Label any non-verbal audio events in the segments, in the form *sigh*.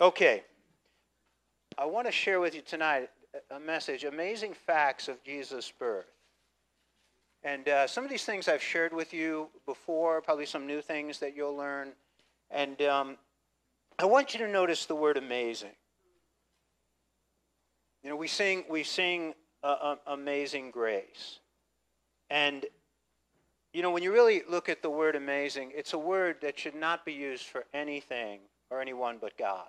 Okay. I want to share with you tonight a message Amazing Facts of Jesus' Birth. And uh, some of these things I've shared with you before, probably some new things that you'll learn. And um, I want you to notice the word amazing. You know, we sing, we sing uh, uh, Amazing Grace. And, you know, when you really look at the word amazing, it's a word that should not be used for anything or anyone but God.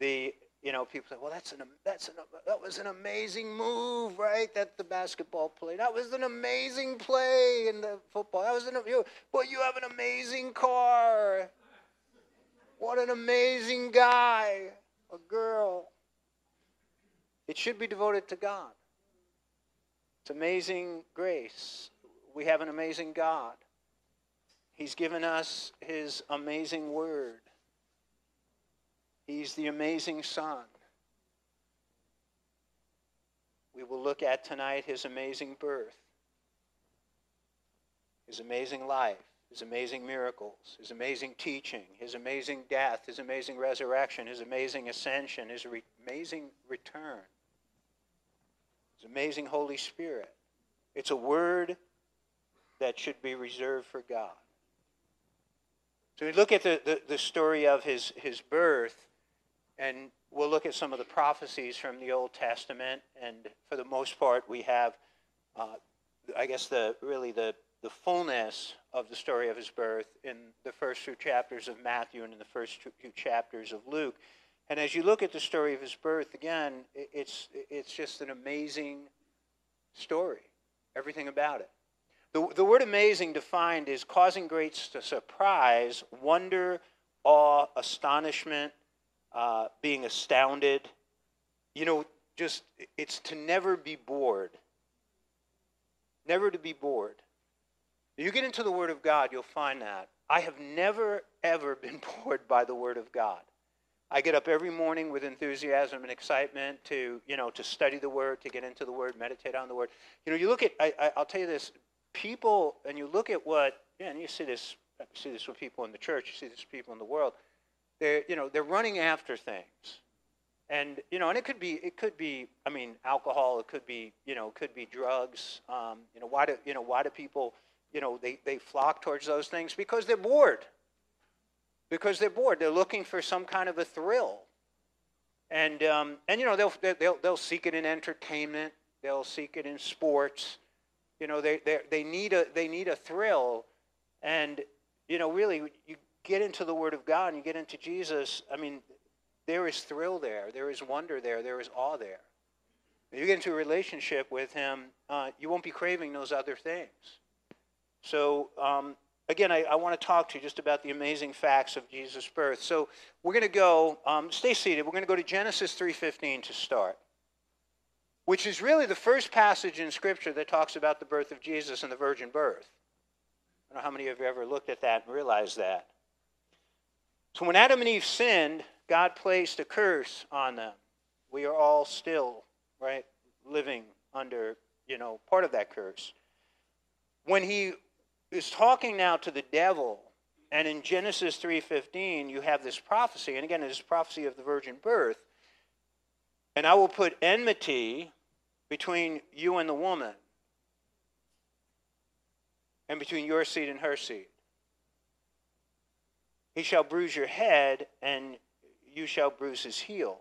The, you know, people say, well, that's an, that's an, that was an amazing move, right? That the basketball play. That was an amazing play in the football. That was an, you, well, you have an amazing car. What an amazing guy, a girl. It should be devoted to God. It's amazing grace. We have an amazing God. He's given us His amazing word. He's the amazing Son. We will look at tonight His amazing birth, His amazing life, His amazing miracles, His amazing teaching, His amazing death, His amazing resurrection, His amazing ascension, His re- amazing return. His amazing Holy Spirit. It's a word that should be reserved for God. So we look at the, the, the, story of his, his birth, and we'll look at some of the prophecies from the Old Testament. And for the most part, we have, uh, I guess, the really the, the fullness of the story of his birth in the first two chapters of Matthew and in the first two chapters of Luke. And as you look at the story of his birth, again, it's, it's just an amazing story, everything about it. The, the word amazing defined is causing great surprise, wonder, awe, astonishment, uh, being astounded. You know, just, it's to never be bored. Never to be bored. You get into the Word of God, you'll find that. I have never, ever *laughs* been bored by the Word of God. I get up every morning with enthusiasm and excitement to, you know, to study the Word, to get into the Word, meditate on the Word. You know, you look at, I, will tell you this, people, and you look at what, yeah, and you see this, see this with people in the church, you see this with people in the world. They're, you know, they're running after things. And, you know, and it could be, it could be, I mean, alcohol, it could be, you know, it could be drugs. Um, you know, why do, you know, why do people, you know, they, they flock towards those things? Because they're bored because they're bored. They're looking for some kind of a thrill. And, um, and you know, they'll, they'll, they'll seek it in entertainment. They'll seek it in sports. You know, they, they, they, need a, they need a thrill. And, you know, really, you get into the Word of God and you get into Jesus, I mean, there is thrill there. There is wonder there. There is awe there. If you get into a relationship with Him, uh, you won't be craving those other things. So, um, again, I, I want to talk to you just about the amazing facts of Jesus' birth. So we're going to go, um, stay seated. We're going to go to Genesis 3.15 to start, which is really the first passage in Scripture that talks about the birth of Jesus and the virgin birth. I don't know how many of you ever looked at that and realized that. So when Adam and Eve sinned, God placed a curse on them. We are all still, right, living under, you know, part of that curse. When he is talking now to the devil. And in Genesis 3:15, you have this prophecy, and again, it is a prophecy of the virgin birth. And I will put enmity between you and the woman, and between your seed and her seed. He shall bruise your head, and you shall bruise his heel.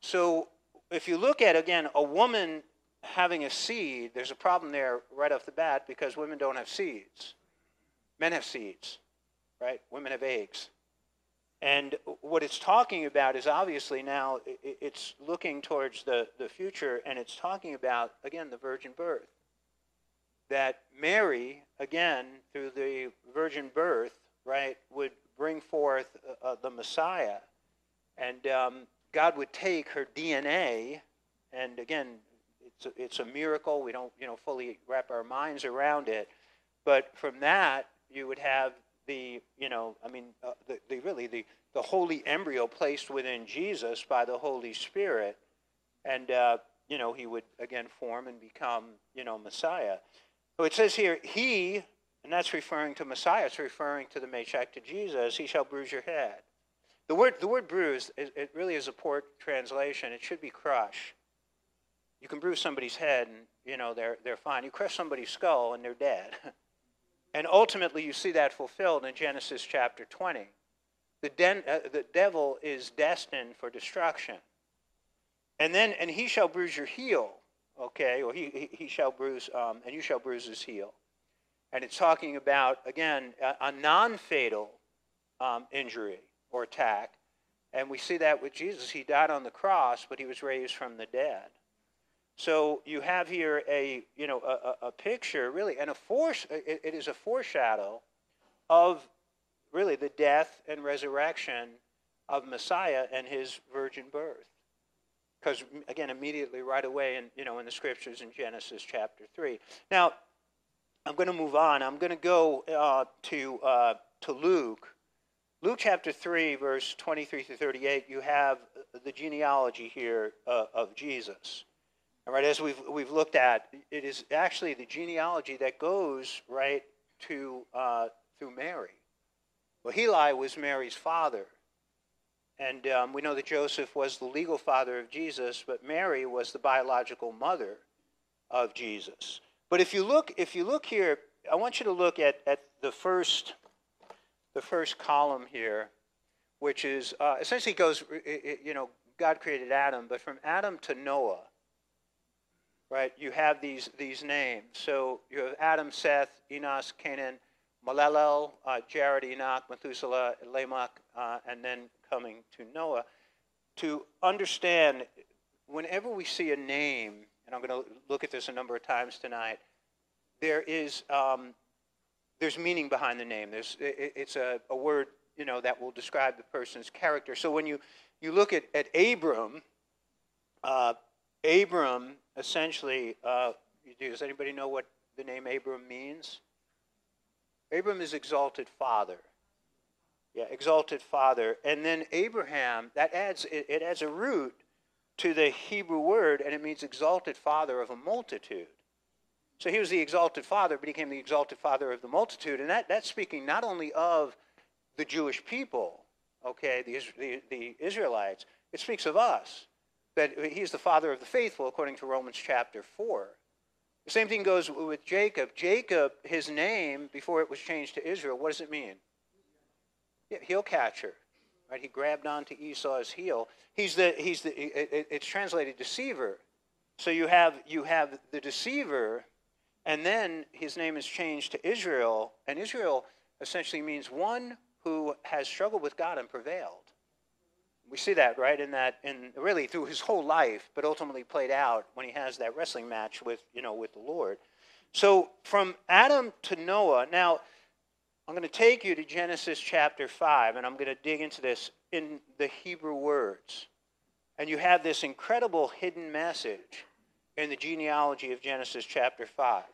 So, if you look at again a woman having a seed, there's a problem there right off the bat because women don't have seeds. Men have seeds, right? Women have eggs. And what it's talking about is obviously now it's looking towards the, the future and it's talking about, again, the virgin birth. That Mary, again, through the virgin birth, right, would bring forth uh, uh the Messiah. And um, God would take her DNA, and again, it's a, it's a miracle. We don't, you know, fully wrap our minds around it. But from that, you would have the, you know, I mean, uh, the, the really the, the holy embryo placed within Jesus by the Holy Spirit. And, uh, you know, he would again form and become, you know, Messiah. So it says here, he, and that's referring to Messiah, it's referring to the Mashiach to Jesus, he shall bruise your head. The word, the word bruise, it, really is a poor translation. It should be crush. You can bruise somebody's head and, you know, they're, they're fine. You crush somebody's skull and they're dead. *laughs* and ultimately, you see that fulfilled in Genesis chapter 20. The, den, uh, the devil is destined for destruction. And then, and he shall bruise your heel, okay, or he, he, he shall bruise, um, and you shall bruise his heel. And it's talking about, again, a, a non fatal um, injury or attack. And we see that with Jesus. He died on the cross, but he was raised from the dead. So you have here a you know a, a picture really, and a force. It, it is a foreshadow of really the death and resurrection of Messiah and his virgin birth. Because again, immediately right away, in you know in the scriptures in Genesis chapter three. Now, I'm going to move on. I'm going to go uh, to uh, to Luke. Luke chapter 3, verse 23 to 38, you have the genealogy here uh, of Jesus. All right, as we've, we've looked at, it is actually the genealogy that goes right to uh, through Mary. Well, Heli was Mary's father. And um, we know that Joseph was the legal father of Jesus, but Mary was the biological mother of Jesus. But if you look, if you look here, I want you to look at, at the first the first column here, which is uh, essentially goes, you know, God created Adam, but from Adam to Noah, right? You have these these names. So you have Adam, Seth, Enos, Cainan, Mahalalel, uh, Jared, Enoch, Methuselah, Lamech, uh, and then coming to Noah. To understand, whenever we see a name, and I'm going to look at this a number of times tonight, there is um, there's meaning behind the name. There's it, it's a, a word you know that will describe the person's character. So when you you look at at Abram, uh, Abram essentially, uh, does anybody know what the name Abram means? Abram is exalted father. Yeah, exalted father. And then Abraham, that adds, it, it adds a root to the Hebrew word, and it means exalted father of a multitude. So he was the exalted father, but he became the exalted father of the multitude. And that, that's speaking not only of the Jewish people, okay, the, the, the Israelites, it speaks of us that he's the father of the faithful, according to Romans chapter 4. The same thing goes with Jacob. Jacob, his name, before it was changed to Israel, what does it mean? Yeah, heel catcher. Right? He grabbed onto Esau's heel. He's the, he's the, it, it's translated deceiver. So you have, you have the deceiver, and then his name is changed to Israel, and Israel essentially means one who has struggled with God and prevailed. We see that, right, in that, in really through his whole life, but ultimately played out when he has that wrestling match with, you know, with the Lord. So from Adam to Noah, now I'm going to take you to Genesis chapter 5, and I'm going to dig into this in the Hebrew words. And you have this incredible hidden message in the genealogy of Genesis chapter 5.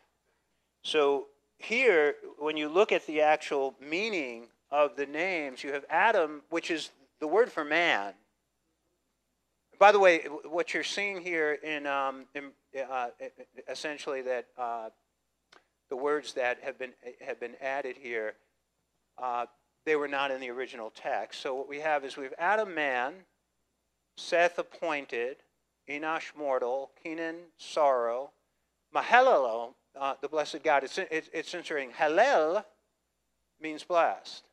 So here, when you look at the actual meaning of the names, you have Adam, which is the word for man. By the way, what you're seeing here in, um, in uh, essentially that uh, the words that have been have been added here, uh, they were not in the original text. So what we have is we have Adam man, Seth appointed, Enosh mortal, Kenan sorrow, Mahalalel, uh, the blessed God. It's, it's, it's interesting. Hallel means blessed.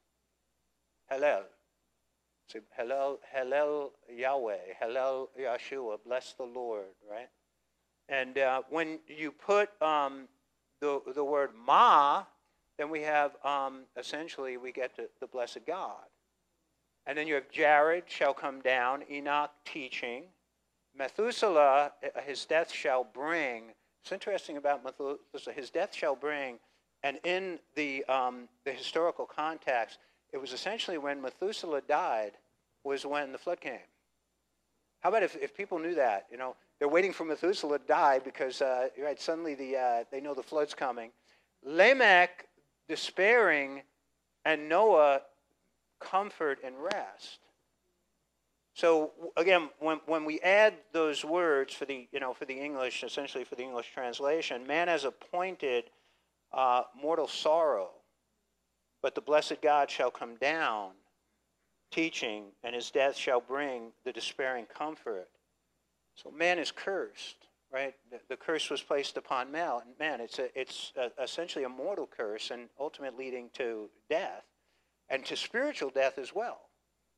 Hallel. So Hallel, Hallel Yahweh, Hallel Yeshua, bless the Lord, right? And uh, when you put um, the, the word Ma, then we have um, essentially we get to the blessed God. And then you have Jared shall come down, Enoch teaching. Methuselah, uh, his death shall bring. It's interesting about Methuselah, his death shall bring. And in the, um, the historical context, it was essentially when Methuselah died was when the flood came. How about if, if people knew that? You know, they're waiting for Methuselah to die because uh, right, suddenly the, uh, they know the flood's coming. Lamech despairing and Noah comfort and rest. So again, when, when we add those words for the you know for the English, essentially for the English translation, man has appointed uh, mortal sorrow, but the blessed God shall come down, teaching, and his death shall bring the despairing comfort. So man is cursed, right? The, the curse was placed upon man. Man, it's a, it's a, essentially a mortal curse, and ultimately leading to death, and to spiritual death as well.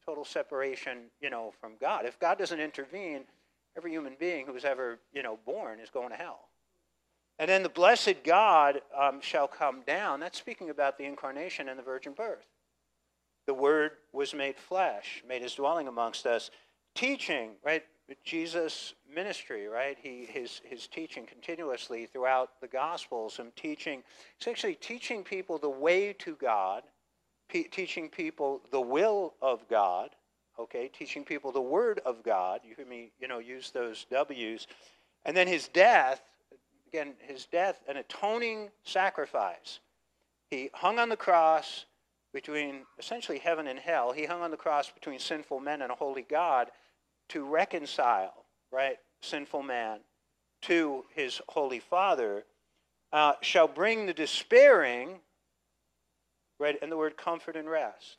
Total separation, you know, from God. If God doesn't intervene, every human being who was ever, you know, born is going to hell. And then the blessed God um, shall come down. That's speaking about the incarnation and the virgin birth. The Word was made flesh, made his dwelling amongst us, teaching, right? Jesus' ministry, right? He, his, his teaching continuously throughout the Gospels, him teaching, he's actually teaching people the way to God, teaching people the will of God, okay? Teaching people the Word of God. You hear me, you know, use those W's. And then his death, again, his death, an atoning sacrifice. He hung on the cross between essentially heaven and hell. He hung on the cross between sinful men and a holy God to reconcile, right, sinful man to his holy Father, uh, shall bring the despairing, right, and the word comfort and rest.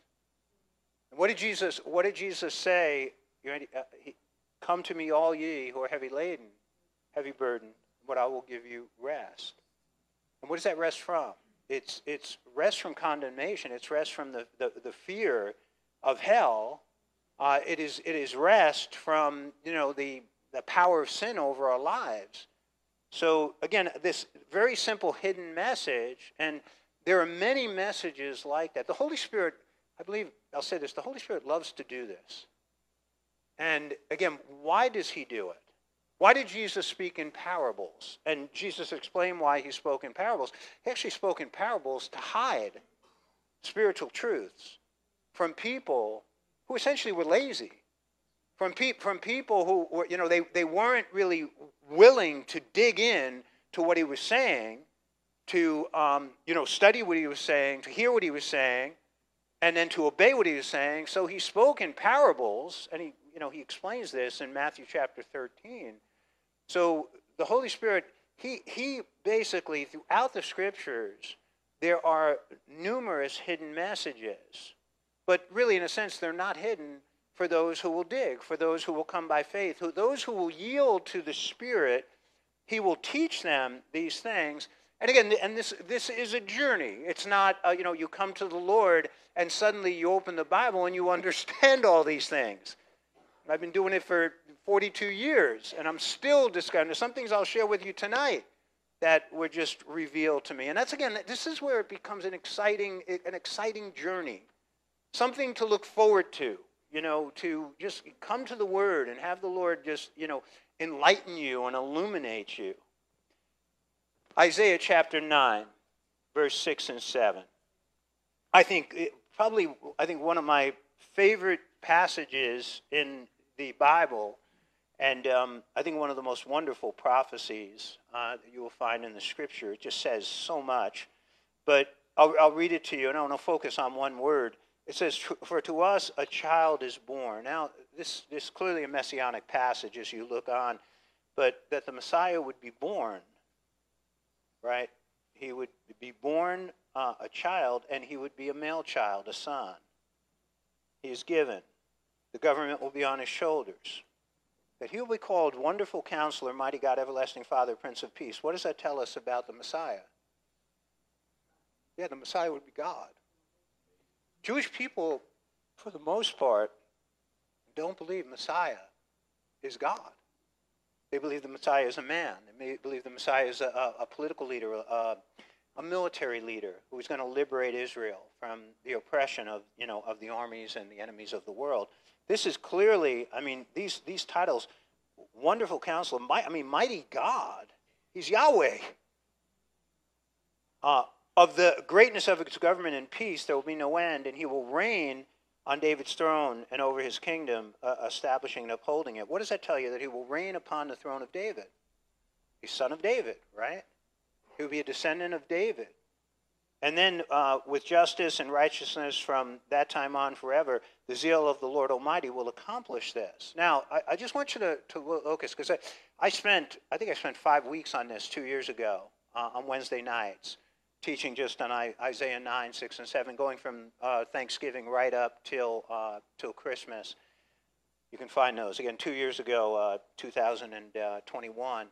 And what did Jesus? What did Jesus say? Uh, Come to me, all ye who are heavy laden, heavy burdened, but I will give you rest. And what is that rest from? It's, it's rest from condemnation. It's rest from the, the, the fear of hell. Uh, it, is, it is rest from, you know, the, the power of sin over our lives. So, again, this very simple hidden message, and there are many messages like that. The Holy Spirit, I believe, I'll say this, the Holy Spirit loves to do this. And again, why does he do it? Why did Jesus speak in parables? And Jesus explained why he spoke in parables. He actually spoke in parables to hide spiritual truths from people who essentially were lazy, from, pe- from people who were, you know, they, they weren't really willing to dig in to what he was saying, to, um, you know, study what he was saying, to hear what he was saying, and then to obey what he was saying. So he spoke in parables, and he, you know, he explains this in Matthew chapter 13 so the Holy Spirit, he, he basically, throughout the scriptures, there are numerous hidden messages. But really, in a sense, they're not hidden for those who will dig, for those who will come by faith, who, those who will yield to the Spirit. He will teach them these things. And again, and this, this is a journey. It's not, uh, you know, you come to the Lord and suddenly you open the Bible and you *laughs* understand all these things. I've been doing it for 42 years, and I'm still discovering. There's some things I'll share with you tonight that were just revealed to me. And that's again, this is where it becomes an exciting, an exciting journey, something to look forward to. You know, to just come to the Word and have the Lord just, you know, enlighten you and illuminate you. Isaiah chapter 9, verse 6 and 7. I think it, probably, I think one of my favorite passages in the Bible and um, I think one of the most wonderful prophecies uh, that you will find in the scripture, it just says so much. But I'll, I'll read it to you, and I want to focus on one word. It says, For to us a child is born. Now, this, this is clearly a messianic passage as you look on, but that the Messiah would be born, right? He would be born uh, a child, and he would be a male child, a son. He is given. The government will be on his shoulders that he will be called Wonderful Counselor, Mighty God, Everlasting Father, Prince of Peace. What does that tell us about the Messiah? Yeah, the Messiah would be God. Jewish people, for the most part, don't believe Messiah is God. They believe the Messiah is a man. They believe the Messiah is a, a, political leader, a, a military leader who is going to liberate Israel from the oppression of, you know, of the armies and the enemies of the world. This is clearly, I mean, these, these titles, Wonderful Counselor, I mean, Mighty God, He's Yahweh. Uh, of the greatness of his government and peace, there will be no end, and he will reign on David's throne and over his kingdom, uh, establishing and upholding it. What does that tell you? That he will reign upon the throne of David. He's son of David, right? He will be a descendant of David. And then uh, with justice and righteousness from that time on forever, the zeal of the Lord Almighty will accomplish this. Now, I, I just want you to, to focus because I, I spent, I think I spent five weeks on this two years ago uh, on Wednesday nights. Teaching just on Isaiah 9, 6, and 7, going from uh, Thanksgiving right up till, uh, till Christmas. You can find those. Again, two years ago, uh, 2021.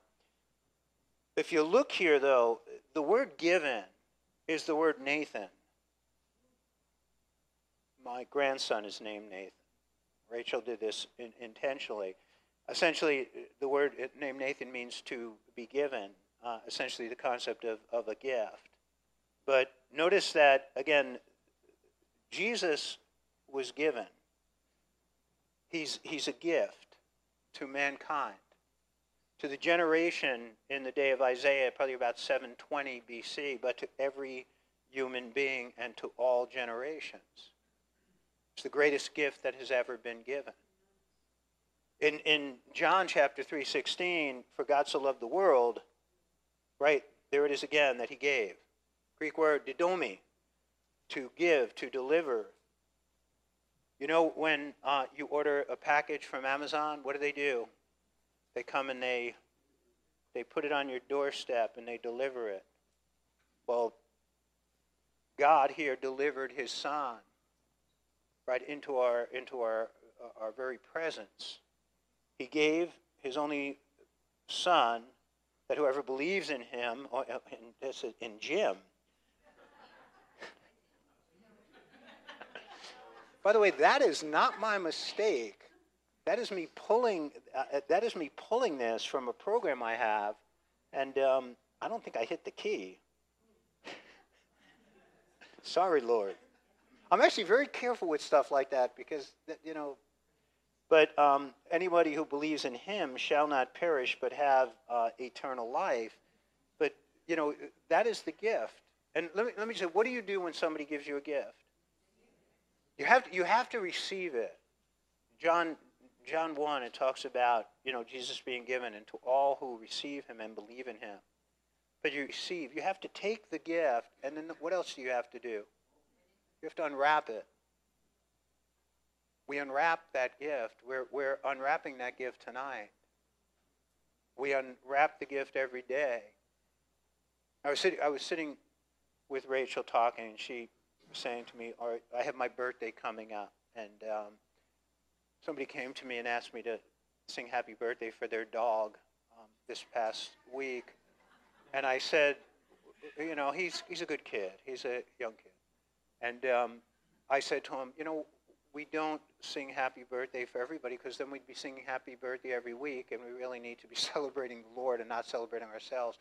If you look here, though, the word given is the word Nathan. My grandson is named Nathan. Rachel did this in, intentionally. Essentially, the word named Nathan means to be given, uh, essentially, the concept of, of a gift. But notice that, again, Jesus was given. He's, he's a gift to mankind, to the generation in the day of Isaiah, probably about 720 BC, but to every human being and to all generations. It's the greatest gift that has ever been given. In, in John chapter 3.16, for God so loved the world, right, there it is again that he gave. Greek word didomi, to give, to deliver, you know, when uh, you order a package from Amazon, what do they do? They come and they they put it on your doorstep and they deliver it. Well, God here delivered His Son right into our into our uh, our very presence. He gave His only Son that whoever believes in Him, uh, in, in Jim, By the way, that is not my mistake. That is me pulling. Uh, uh, that is me pulling this from a program I have, and um, I don't think I hit the key. *laughs* Sorry, Lord. I'm actually very careful with stuff like that because you know. But um, anybody who believes in Him shall not perish, but have uh, eternal life. But you know that is the gift. And let me let me say, what do you do when somebody gives you a gift? You have to, you have to receive it. John John 1 it talks about, you know, Jesus being given and to all who receive him and believe in him. But you receive, you have to take the gift and then what else do you have to do? You have to unwrap it. We unwrap that gift. We're, we're unwrapping that gift tonight. We unwrap the gift every day. I was sitting, I was sitting with Rachel talking, and she saying to me, "All right, I have my birthday coming up," and um, somebody came to me and asked me to sing "Happy Birthday" for their dog um, this past week, and I said, "You know, he's he's a good kid. He's a young kid," and um, I said to him, "You know." We don't sing happy birthday for everybody because then we'd be singing happy birthday every week, and we really need to be *laughs* celebrating the Lord and not celebrating ourselves.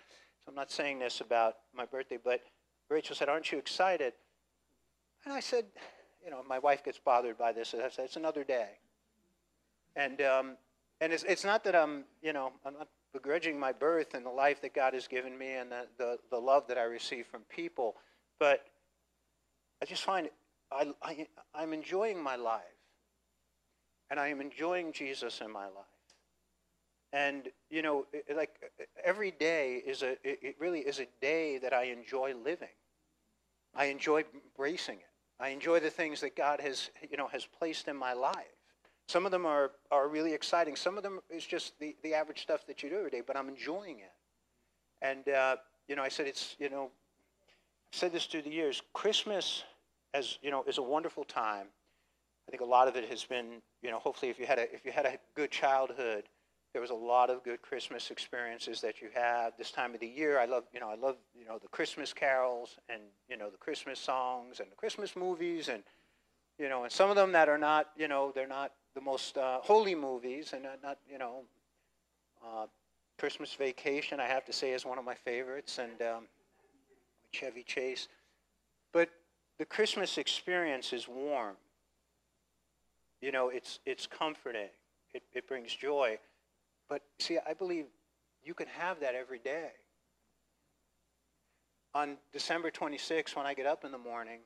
So I'm not saying this about my birthday, but Rachel said, Aren't you excited? And I said, you know, my wife gets bothered by this. And I said, it's another day. And, um, and it's, it's not that I'm, you know, I'm not begrudging my birth and the life that God has given me and the, the, the love that I receive from people, but I just find I, I, I'm enjoying my life. And I am enjoying Jesus in my life. And, you know, like every day is a, it really is a day that I enjoy living. I enjoy embracing it. I enjoy the things that God has, you know, has placed in my life. Some of them are, are really exciting. Some of them is just the, the average stuff that you do every day, but I'm enjoying it. And, uh, you know, I said it's, you know, I've said this through the years. Christmas, as, you know, is a wonderful time. I think a lot of it has been, you know, hopefully if you had a, if you had a good childhood, there was a lot of good Christmas experiences that you had this time of the year. I love, you know, I love, you know, the Christmas carols and you know the Christmas songs and the Christmas movies and you know, and some of them that are not, you know, they're not the most uh, holy movies and not, not you know, uh, Christmas Vacation. I have to say is one of my favorites and um, Chevy Chase. But the Christmas experience is warm. You know, it's it's comforting. It, it brings joy. But see, I believe you can have that every day. On December 26th, when I get up in the morning,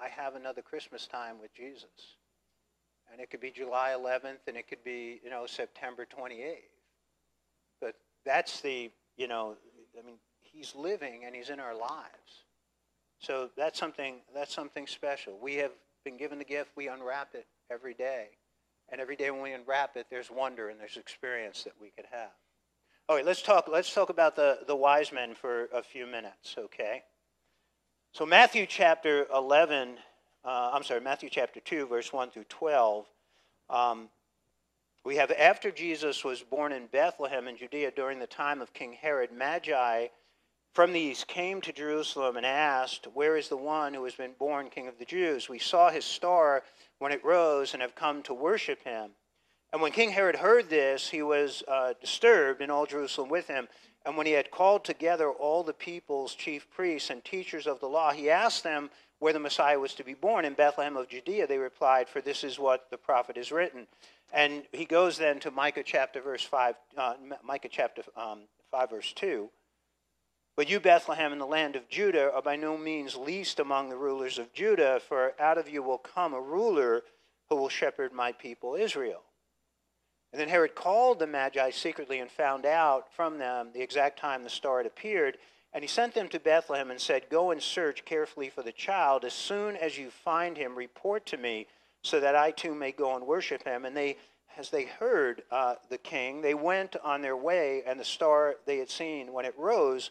I have another Christmas time with Jesus. And it could be July 11th and it could be, you know, September 28th. But that's the, you know, I mean, he's living and he's in our lives. So that's something that's something special. We have been given the gift, we unwrap it every day. And every day when we unwrap it, there's wonder and there's experience that we could have. All right, let's talk. Let's talk about the, the wise men for a few minutes, okay? So, Matthew chapter 11, uh, I'm sorry, Matthew chapter 2, verse 1 through 12. Um, we have after Jesus was born in Bethlehem in Judea during the time of King Herod, Magi from the east came to Jerusalem and asked, Where is the one who has been born King of the Jews? We saw his star when it rose and have come to worship him. And when King Herod heard this, he was uh, disturbed, and all Jerusalem with him. And when he had called together all the people's chief priests and teachers of the law, he asked them where the Messiah was to be born. In Bethlehem of Judea, they replied, For this is what the prophet has written. And he goes then to Micah chapter verse 5, uh, Micah chapter um, 5, verse 2. But you, Bethlehem, in the land of Judah, are by no means least among the rulers of Judah, for out of you will come a ruler who will shepherd my people Israel. And then Herod called the Magi secretly and found out from them the exact time the star had appeared. And he sent them to Bethlehem and said, Go and search carefully for the child. As soon as you find him, report to me, so that I too may go and worship him. And they, as they heard uh, the king, they went on their way, and the star they had seen when it rose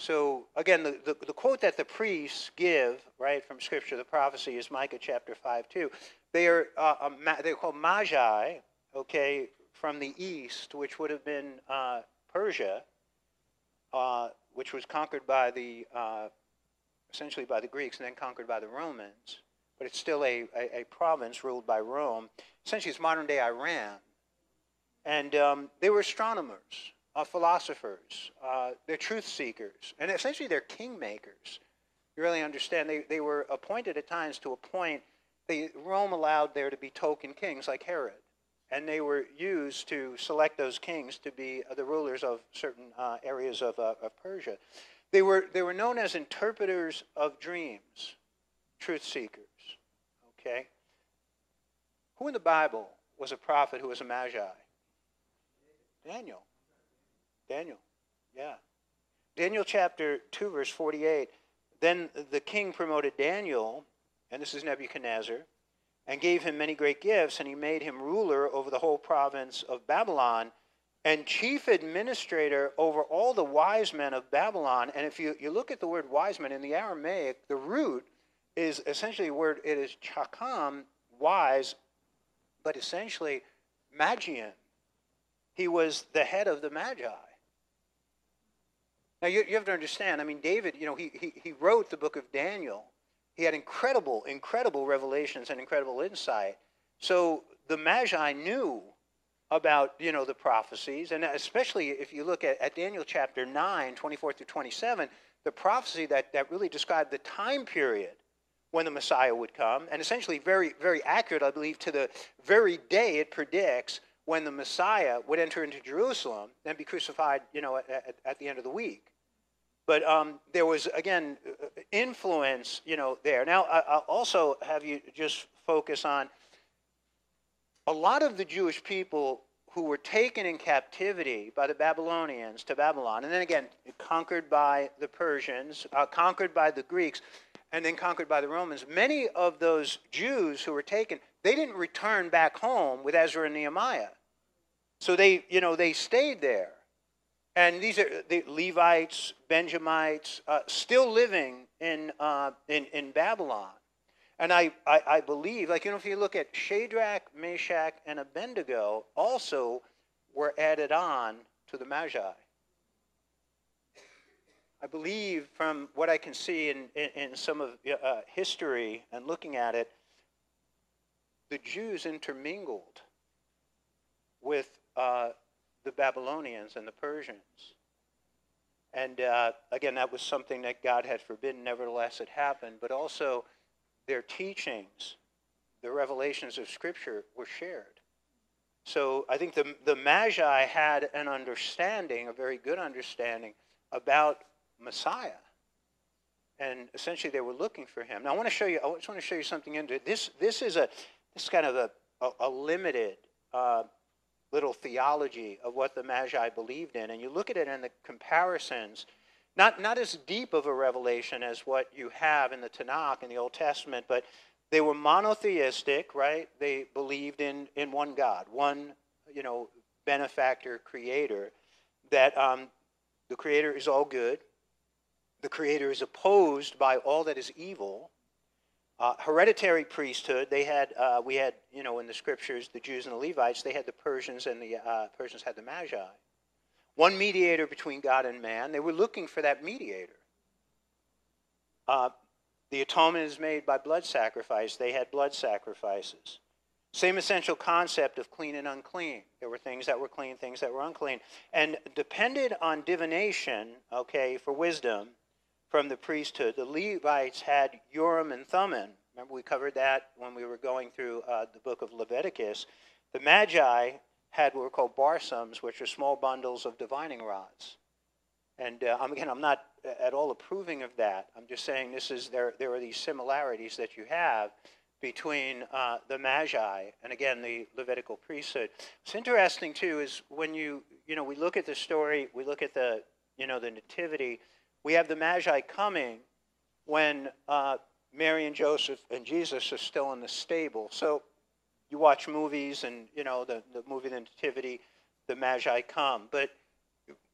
So, again, the, the, the, quote that the priests give, right, from Scripture, the prophecy, is Micah chapter 5 2. They are, uh, they're called magi, okay, from the east, which would have been uh, Persia, uh, which was conquered by the uh, essentially by the Greeks and then conquered by the Romans. But it's still a, a, a province ruled by Rome. Essentially, it's modern day Iran. And um, they were astronomers, uh, philosophers, uh, they're truth seekers, and essentially they're kingmakers. You really understand? They, they were appointed at times to appoint, Rome allowed there to be token kings like Herod and they were used to select those kings to be the rulers of certain uh, areas of, uh, of Persia. They were, they were known as interpreters of dreams, truth seekers. Okay? Who in the Bible was a prophet who was a magi? Daniel. Daniel. Yeah. Daniel chapter 2, verse 48. Then the king promoted Daniel, and this is Nebuchadnezzar and gave him many great gifts, and he made him ruler over the whole province of Babylon and chief administrator over all the wise men of Babylon. And if you, you look at the word wise men in the Aramaic, the root is essentially a word, it is chakam, wise, but essentially magian. He was the head of the magi. Now you, you have to understand, I mean, David, you know, he, he, he wrote the book of Daniel. He had incredible, incredible revelations and incredible insight. So the Magi knew about you know the prophecies, and especially if you look at, at Daniel chapter 9, 24 through 27, the prophecy that, that really described the time period when the Messiah would come, and essentially very, very accurate, I believe, to the very day it predicts when the Messiah would enter into Jerusalem and be crucified, you know, at, at the end of the week. But um, there was, again, influence, you know, there. Now, I, will also have you just focus on a lot of the Jewish people who were taken in captivity by the Babylonians to Babylon, and then again, conquered by the Persians, uh, conquered by the Greeks, and then conquered by the Romans. Many of those Jews who were taken, they didn't return back home with Ezra and Nehemiah. So they, you know, they stayed there. And these are the Levites, Benjamites, uh, still living in, uh, in, in Babylon. And I, I, I, believe, like, you know, if you look at Shadrach, Meshach, and Abednego, also were added on to the Magi. I believe, from what I can see in, in, in some of uh, history and looking at it, the Jews intermingled with uh, the Babylonians and the Persians. And uh, again, that was something that God had forbidden. Nevertheless, it happened. But also, their teachings, the revelations of Scripture, were shared. So I think the, the Magi had an understanding, a very good understanding, about Messiah. And essentially, they were looking for him. Now, I want to show you. I just want to show you something into. This. This is a. This is kind of a a, a limited uh, little theology of what the Magi believed in, and you look at it in the comparisons, not, not as deep of a revelation as what you have in the Tanakh in the Old Testament, but they were monotheistic, right? They believed in, in one God, one, you know, benefactor, creator, that um, the creator is all good, the creator is opposed by all that is evil, uh, hereditary priesthood, they had, uh, we had, you know, in the scriptures, the Jews and the Levites, they had the Persians, and the uh, Persians had the Magi. One mediator between God and man. They were looking for that mediator. Uh, the atonement is made by blood sacrifice. They had blood sacrifices. Same essential concept of clean and unclean. There were things that were clean, things that were unclean. And depended on divination, okay, for wisdom, from the priesthood. The Levites had Urim and Thummim. Remember, we covered that when we were going through uh, the book of Leviticus. The Magi had what were called barsums, which are small bundles of divining rods. And uh, again, I'm not at all approving of that. I'm just saying this is there. There are these similarities that you have between uh, the Magi and again the Levitical priesthood. What's interesting too is when you you know we look at the story, we look at the you know the nativity we have the Magi coming when uh, Mary and Joseph and Jesus are still in the stable. So you watch movies and, you know, the, the movie The Nativity, the Magi come. But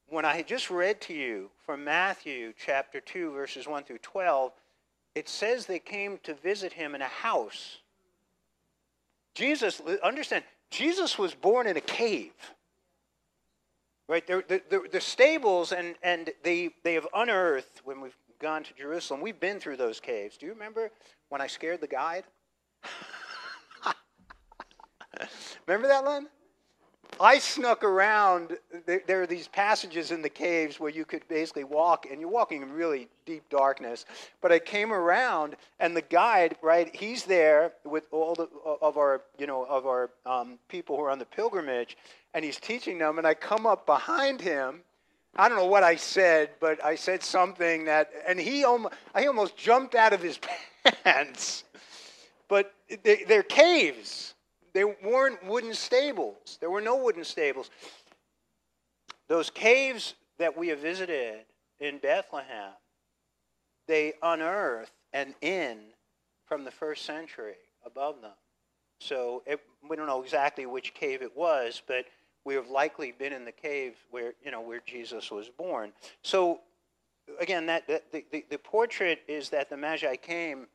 when I had just read to you from Matthew chapter 2, verses 1 through 12, it says they came to visit him in a house. Jesus, understand, Jesus was born in a cave. Right? The, the, the, stables, and, and they, they have unearthed, when we've gone to Jerusalem, we've been through those caves. Do you remember when I scared the guide? *laughs* remember that, Len? I snuck around. There, are these passages in the caves where you could basically walk, and you're walking in really deep darkness. But I came around, and the guide, right? He's there with all the of our, you know, of our um, people who are on the pilgrimage, and he's teaching them. And I come up behind him. I don't know what I said, but I said something that, and he almost, I almost jumped out of his *laughs* pants. But they, they're caves. They weren't wooden stables. There were no wooden stables. Those caves that we have visited in Bethlehem, they unearthed an inn from the first century above them. So it, we don't know exactly which cave it was, but we have likely been in the cave where you know where Jesus was born. So again, that, that the, the, the portrait is that the Magi came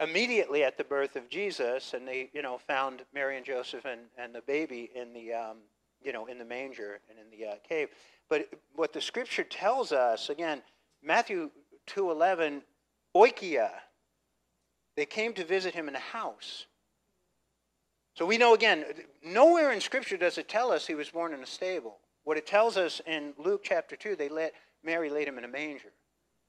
immediately at the birth of Jesus, and they, you know, found Mary and Joseph and, and the baby in the, um, you know, in the manger and in the uh, cave. But what the Scripture tells us, again, Matthew two eleven, oikia, they came to visit him in a house. So we know again, nowhere in Scripture does it tell us he was born in a stable. What it tells us in Luke chapter two, they let Mary laid him in a manger,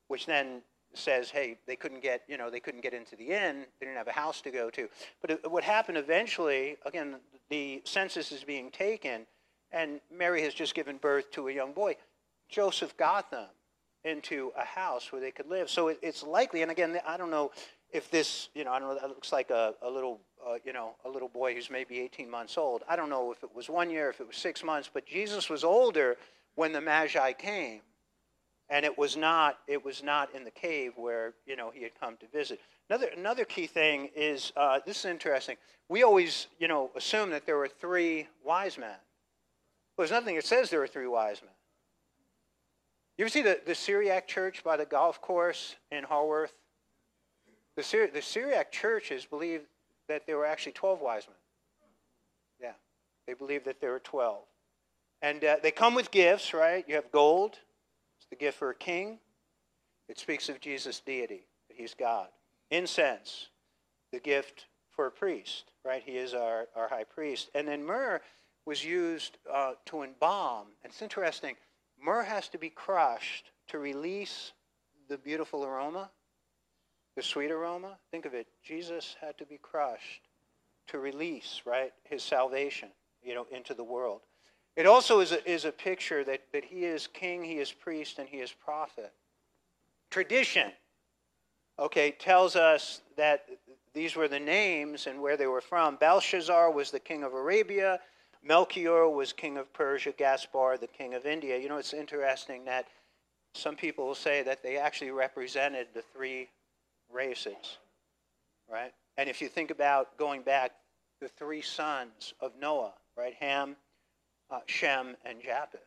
which then says, hey, they couldn't get, you know, they couldn't get into the inn. They didn't have a house to go to. But it, what happened eventually, again, the census is being taken, and Mary has just given birth to a young boy. Joseph got them into a house where they could live. So it, it's likely, and again, I don't know if this, you know, I don't know, that looks like a, a little, uh, you know, a little boy who's maybe 18 months old. I don't know if it was one year, if it was six months, but Jesus was older when the Magi came. And it was not it was not in the cave where you know he had come to visit. Another another key thing is uh, this is interesting. We always you know assume that there were three wise men. Well, there's nothing that says there were three wise men. You ever see the, the syriac church by the golf course in Haworth? The, Syri- the Syriac churches believe that there were actually 12 wise men. Yeah, they believe that there were 12. And uh, they come with gifts, right? You have gold, it's the gift for a king. It speaks of Jesus' deity, that he's God. Incense, the gift for a priest, right? He is our, our high priest. And then myrrh was used uh, to embalm. And it's interesting, myrrh has to be crushed to release the beautiful aroma, the sweet aroma. Think of it. Jesus had to be crushed to release, right, his salvation, you know, into the world. It also is a, is a picture that, that he is king, he is priest, and he is prophet. Tradition. okay, tells us that these were the names and where they were from. Belshazzar was the king of Arabia. Melchior was king of Persia. Gaspar, the king of India. You know, it's interesting that some people will say that they actually represented the three races, right? And if you think about going back, the three sons of Noah, right? Ham, uh, Shem, and Japheth.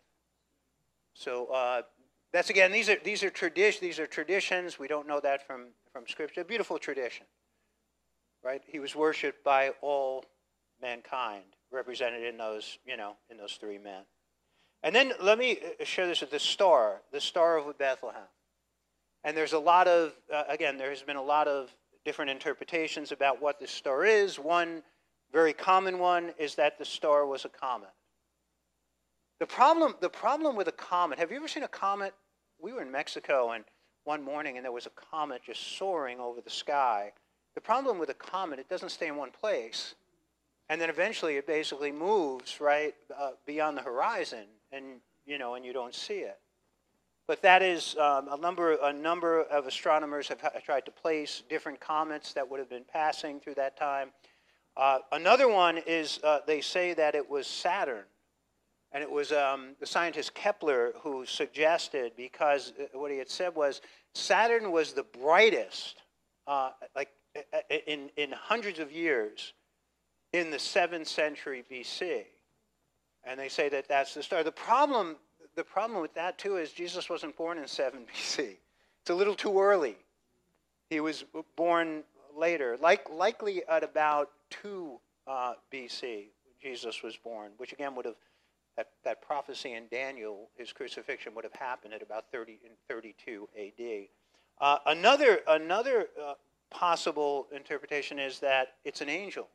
So uh, that's again, these are these are tradition. These are traditions. We don't know that from from Scripture. Beautiful tradition, right? He was worshipped by all mankind, represented in those you know in those three men. And then let me uh, share this with the star, the star of Bethlehem. And there's a lot of, uh, again, there has been a lot of different interpretations about what the star is. One very common one is that the star was a comet. The problem, the problem with a comet, have you ever seen a comet? We were in Mexico and one morning and there was a comet just soaring over the sky. The problem with a comet, it doesn't stay in one place. And then eventually it basically moves right uh, beyond the horizon and, you know, and you don't see it. But that is um, a, number, a number of astronomers have tried to place different comets that would have been passing through that time. Uh, another one is uh, they say that it was Saturn. And it was um, the scientist Kepler who suggested, because uh, what he had said was Saturn was the brightest, uh, like in, in hundreds of years, in the 7th century BC. And they say that that's the star. The problem, the problem with that, too, is Jesus wasn't born in 7 BC. It's a little too early. He was born later, like, likely at about 2 uh, BC, Jesus was born, which again would have, that, that prophecy in Daniel, his crucifixion would have happened at about 30 in 32 AD. Uh, another another uh, possible interpretation is that it's an angel.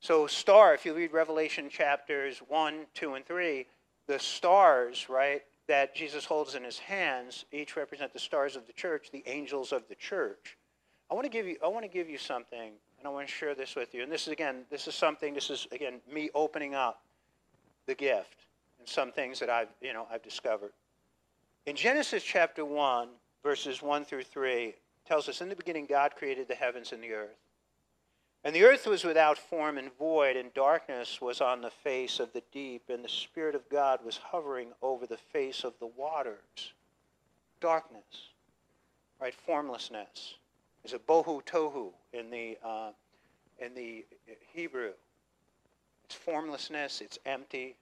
So, star, if you read Revelation chapters 1, 2, and 3, the stars, right, that Jesus holds in his hands each represent the stars of the church, the angels of the church. I want to give you, I want to give you something, and I want to share this with you. And this is, again, this is something, this is, again, me opening up the gift and some things that I've, you know, I've discovered. In Genesis chapter 1, verses 1 through 3, tells us, In the beginning, God created the heavens and the earth. And the earth was without form and void, and darkness was on the face of the deep, and the Spirit of God was hovering over the face of the waters. Darkness, right? Formlessness is a bohu tohu in the, uh, in the Hebrew. It's formlessness, it's empty.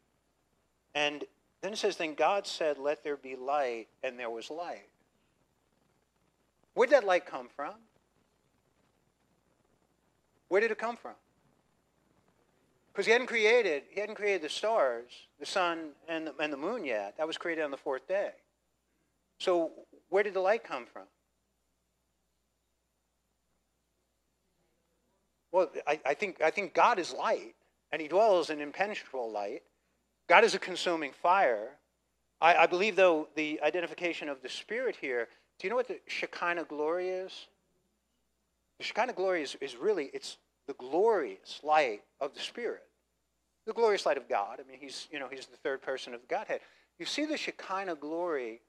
And then it says, Then God said, Let there be light, and there was light. Where'd that light come from? Where did it come from? Because he hadn't created, he hadn't created the stars, the sun, and the, and the moon yet. That was created on the fourth day. So where did the light come from? Well, I, I, think, I think God is light, and he dwells in impenetrable light. God is a consuming fire. I, I believe, though, the identification of the Spirit here, do you know what the Shekinah glory is? The Shekinah glory is, is really, it's the glorious light of the Spirit. The glorious light of God. I mean, he's, you know, he's the third person of the Godhead. You see the Shekinah glory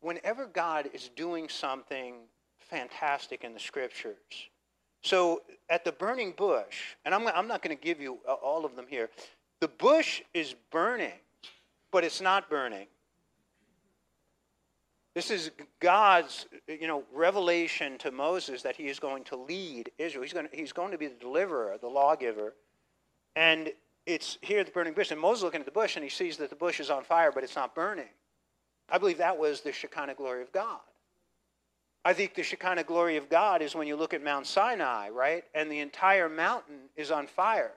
whenever God is doing something fantastic in the Scriptures. So at the burning bush, and I'm, I'm not going to give you all of them here, the bush is burning, but it's not burning. This is God's, you know, revelation to Moses that he is going to lead Israel. He's going to, he's going to be the deliverer, the lawgiver. And it's here at the burning bush. And Moses looking at the bush and he sees that the bush is on fire, but it's not burning. I believe that was the Shekinah glory of God. I think the Shekinah glory of God is when you look at Mount Sinai, right? And the entire mountain is on fire.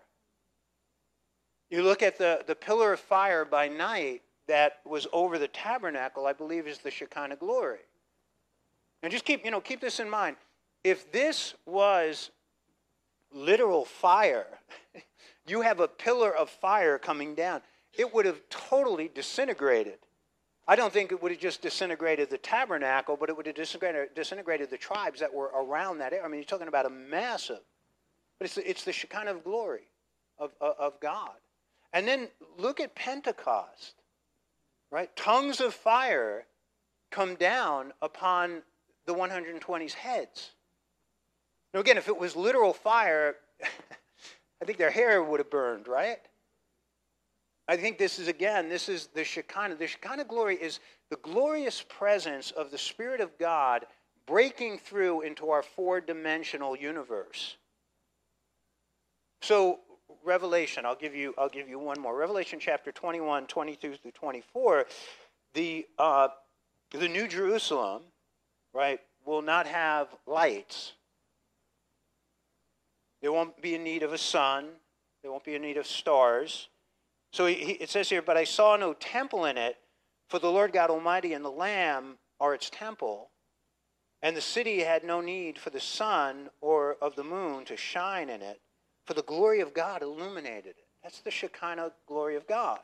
You look at the, the pillar of fire by night, that was over the tabernacle, I believe, is the Shekinah glory. And just keep, you know, keep this in mind. If this was literal fire, *laughs* you have a pillar of fire coming down, it would have totally disintegrated. I don't think it would have just disintegrated the tabernacle, but it would have disintegrated, disintegrated the tribes that were around that area. I mean, you're talking about a massive, but it's, it's the Shekinah of glory of, of, of God. And then look at Pentecost right? Tongues of fire come down upon the 120's heads. Now, again, if it was literal fire, *laughs* I think their hair would have burned, right? I think this is, again, this is the Shekinah. The Shekinah glory is the glorious presence of the Spirit of God breaking through into our four dimensional universe. So, Revelation, I'll give you, I'll give you one more. Revelation chapter 21, 22 through 24. The, uh, the New Jerusalem, right, will not have lights. There won't be in need of a sun. There won't be in need of stars. So he, it says here, But I saw no temple in it, for the Lord God Almighty and the Lamb are its temple. And the city had no need for the sun or of the moon to shine in it, for the glory of God illuminated it. That's the Shekinah glory of God.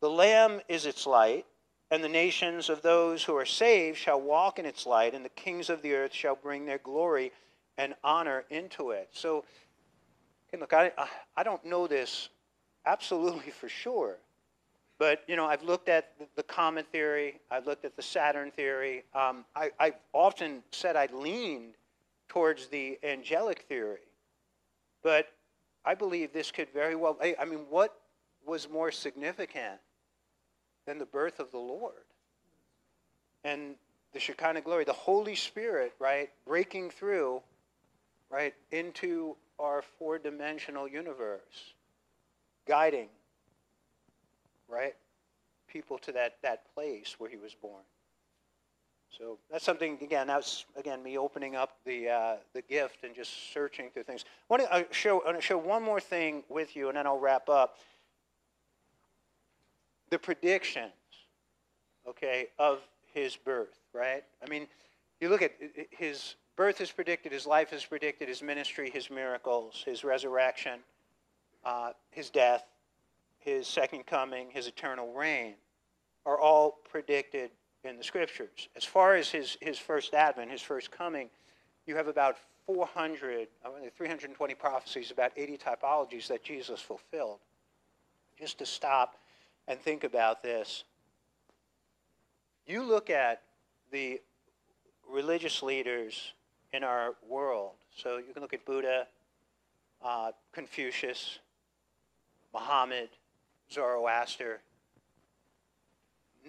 The Lamb is its light, and the nations of those who are saved shall walk in its light, and the kings of the earth shall bring their glory and honor into it. So, and look, I, I don't know this absolutely for sure. But, you know, I've looked at the comet theory, I've looked at the Saturn theory. Um, I, I've often said I leaned towards the angelic theory. But I believe this could very well, I mean, what was more significant than the birth of the Lord? And the Shekinah glory, the Holy Spirit, right, breaking through, right, into our four dimensional universe guiding, right, people to that, that place where he was born. So that's something, again, that's, again, me opening up the, uh, the gift and just searching through things. I want to show, I want to show one more thing with you, and then I'll wrap up. The predictions, okay, of his birth, right? I mean, you look at his birth is predicted, his life is predicted, his ministry, his miracles, his resurrection uh, his death, his second coming, his eternal reign are all predicted in the scriptures. As far as his, his first advent, his first coming, you have about 400, 320 prophecies, about 80 typologies that Jesus fulfilled. Just to stop and think about this. You look at the religious leaders in our world. So you can look at Buddha, uh, Confucius, Muhammad, Zoroaster,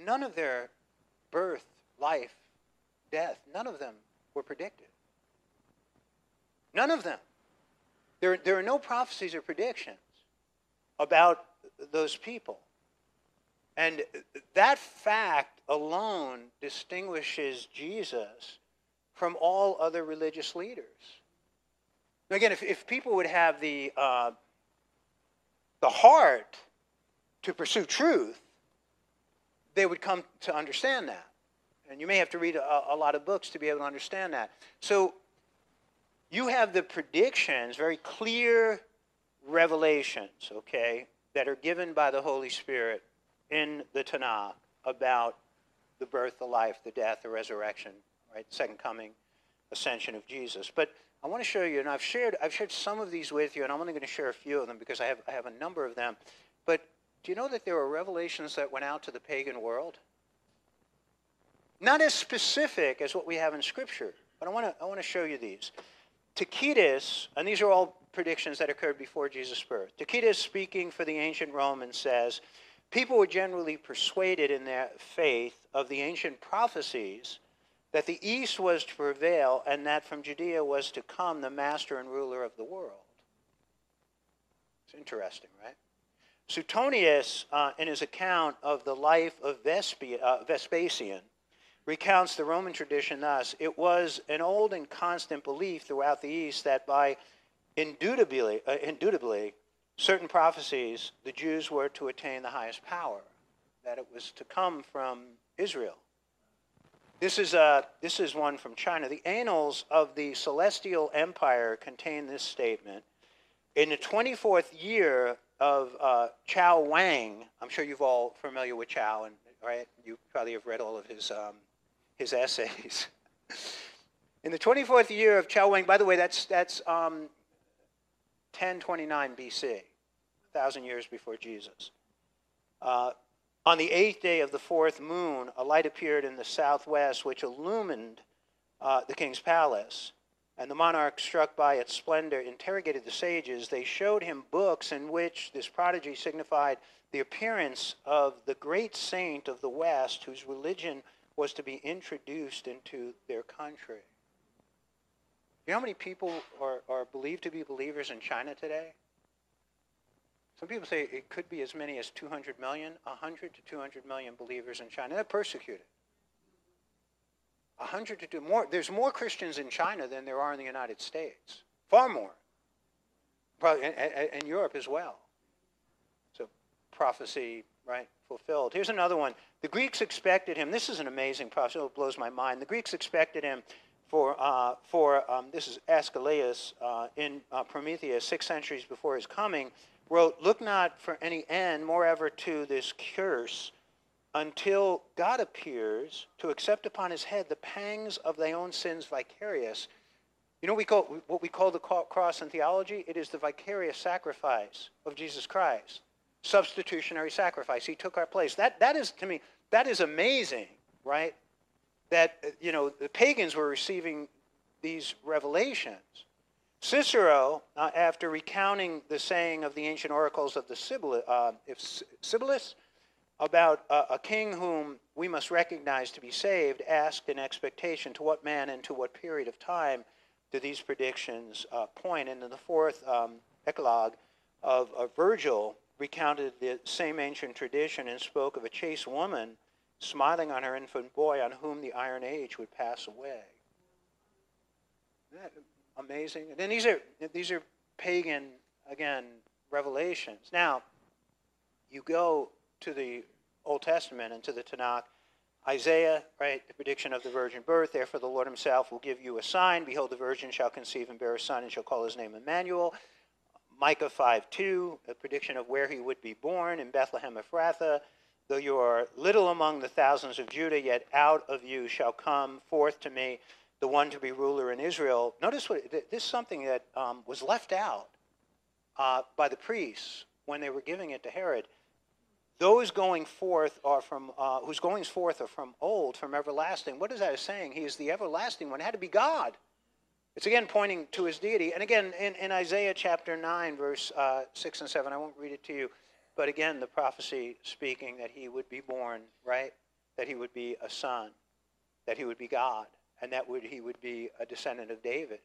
none of their birth, life, death, none of them were predicted. None of them. There, there are no prophecies or predictions about those people. And that fact alone distinguishes Jesus from all other religious leaders. Now Again, if, if people would have the, uh, the heart to pursue truth, they would come to understand that. And you may have to read a, a, lot of books to be able to understand that. So you have the predictions, very clear revelations, okay, that are given by the Holy Spirit in the Tanakh about the birth, the life, the death, the resurrection, right, second coming, ascension of Jesus. But I want to show you, and I've shared, I've shared some of these with you, and I'm only going to share a few of them because I have, I have a number of them. But do you know that there were revelations that went out to the pagan world? Not as specific as what we have in Scripture, but I want to, I want to show you these. Tacitus, and these are all predictions that occurred before Jesus' birth. Tacitus, speaking for the ancient Romans, says people were generally persuaded in their faith of the ancient prophecies that the east was to prevail and that from Judea was to come the master and ruler of the world. It's interesting, right? Suetonius, uh, in his account of the life of Vespi- uh, Vespasian, recounts the Roman tradition thus It was an old and constant belief throughout the East that by indubitably, uh, indubitably certain prophecies, the Jews were to attain the highest power, that it was to come from Israel. This is, uh, this is one from China. The annals of the Celestial Empire contain this statement. In the 24th year of uh, Chao Wang, I'm sure you've all familiar with Chao, and right, you probably have read all of his, um, his essays. *laughs* In the 24th year of Chao Wang, by the way, that's, that's um, 1029 BC, 1,000 years before Jesus. Uh, on the eighth day of the fourth moon, a light appeared in the southwest, which illumined uh, the king's palace. And the monarch, struck by its splendor, interrogated the sages. They showed him books in which this prodigy signified the appearance of the great saint of the West whose religion was to be introduced into their country. You know how many people are, are believed to be believers in China today? Some people say it could be as many as 200 million, 100 to 200 million believers in China. They're persecuted. 100 to 2 more. There's more Christians in China than there are in the United States. Far more. Probably in, Europe as well. So prophecy, right, fulfilled. Here's another one. The Greeks expected him. This is an amazing prophecy. It blows my mind. The Greeks expected him for, uh, for um, this is Aeschylus uh, in uh, Prometheus, six centuries before his coming, wrote, Look not for any end, moreover, to this curse, until God appears to accept upon his head the pangs of thy own sins vicarious. You know we call, what we call the cross in theology? It is the vicarious sacrifice of Jesus Christ. Substitutionary sacrifice. He took our place. That, that is, to me, that is amazing, right? that, you know, the pagans were receiving these revelations. Cicero, uh, after recounting the saying of the ancient oracles of the Sibyl, uh, Sibylus about uh, a king whom we must recognize to be saved, asked in expectation to what man and to what period of time do these predictions uh, point. And in the fourth um, eclogue of, of Virgil, recounted the same ancient tradition and spoke of a chaste woman smiling on her infant boy on whom the Iron Age would pass away. Isn't that amazing? And then these are, these are pagan, again, revelations. Now, you go to the Old Testament and to the Tanakh, Isaiah, right, the prediction of the virgin birth. Therefore, the Lord himself will give you a sign. Behold, the virgin shall conceive and bear a son and shall call his name Emmanuel. Micah 5 2, a prediction of where he would be born in Bethlehem Ephrathah. Though you are little among the thousands of Judah, yet out of you shall come forth to me the one to be ruler in Israel. Notice what this is something that um, was left out uh, by the priests when they were giving it to Herod. Those going forth are from uh, whose goings forth are from old, from everlasting. What is that saying? He is the everlasting one. It had to be God. It's again pointing to his deity. And again, in, in Isaiah chapter 9, verse uh, 6 and 7, I won't read it to you. But again, the prophecy speaking that he would be born, right? That he would be a son, that he would be God, and that would, he would be a descendant of David.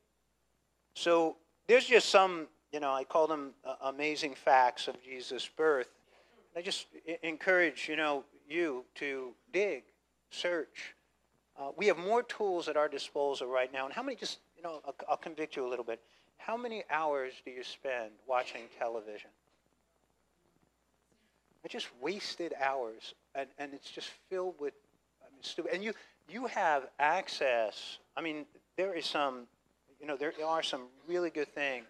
So there's just some, you know, I call them uh, amazing facts of Jesus' birth. I just encourage, you know, you to dig, search. Uh, we have more tools at our disposal right now. And how many, just, you know, I'll, I'll convict you a little bit. How many hours do you spend watching television? I just wasted hours, and, and it's just filled with I mean, stupid. And you you have access. I mean, there is some, you know, there are some really good things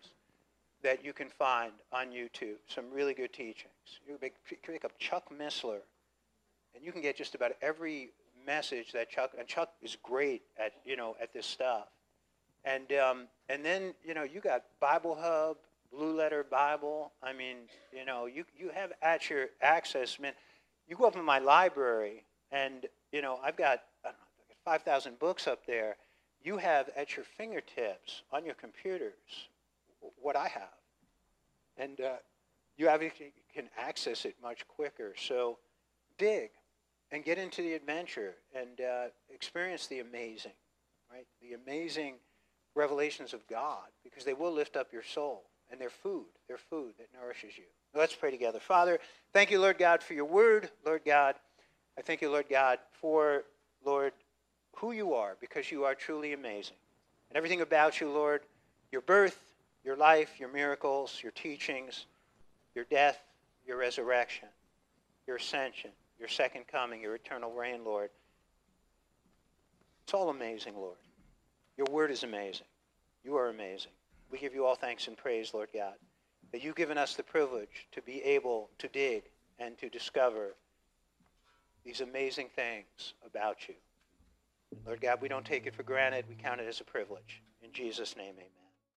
that you can find on YouTube. Some really good teachings. You can pick up Chuck Missler, and you can get just about every message that Chuck and Chuck is great at you know at this stuff. And um, and then you know you got Bible Hub Blue Letter Bible. I mean, you know, you, you have at your access, man. You go up in my library, and, you know, I've got, I don't know, 5,000 books up there. You have at your fingertips on your computers what I have. And uh, you obviously can access it much quicker. So dig and get into the adventure and uh, experience the amazing, right? The amazing revelations of God because they will lift up your soul and their food, their food that nourishes you. Let's pray together. Father, thank you, Lord God, for your word, Lord God. I thank you, Lord God, for, Lord, who you are, because you are truly amazing. And everything about you, Lord, your birth, your life, your miracles, your teachings, your death, your resurrection, your ascension, your second coming, your eternal reign, Lord. It's all amazing, Lord. Your word is amazing. You are amazing. We give you all thanks and praise, Lord God, that you've given us the privilege to be able to dig and to discover these amazing things about you. Lord God, we don't take it for granted. We count it as a privilege. In Jesus' name, amen.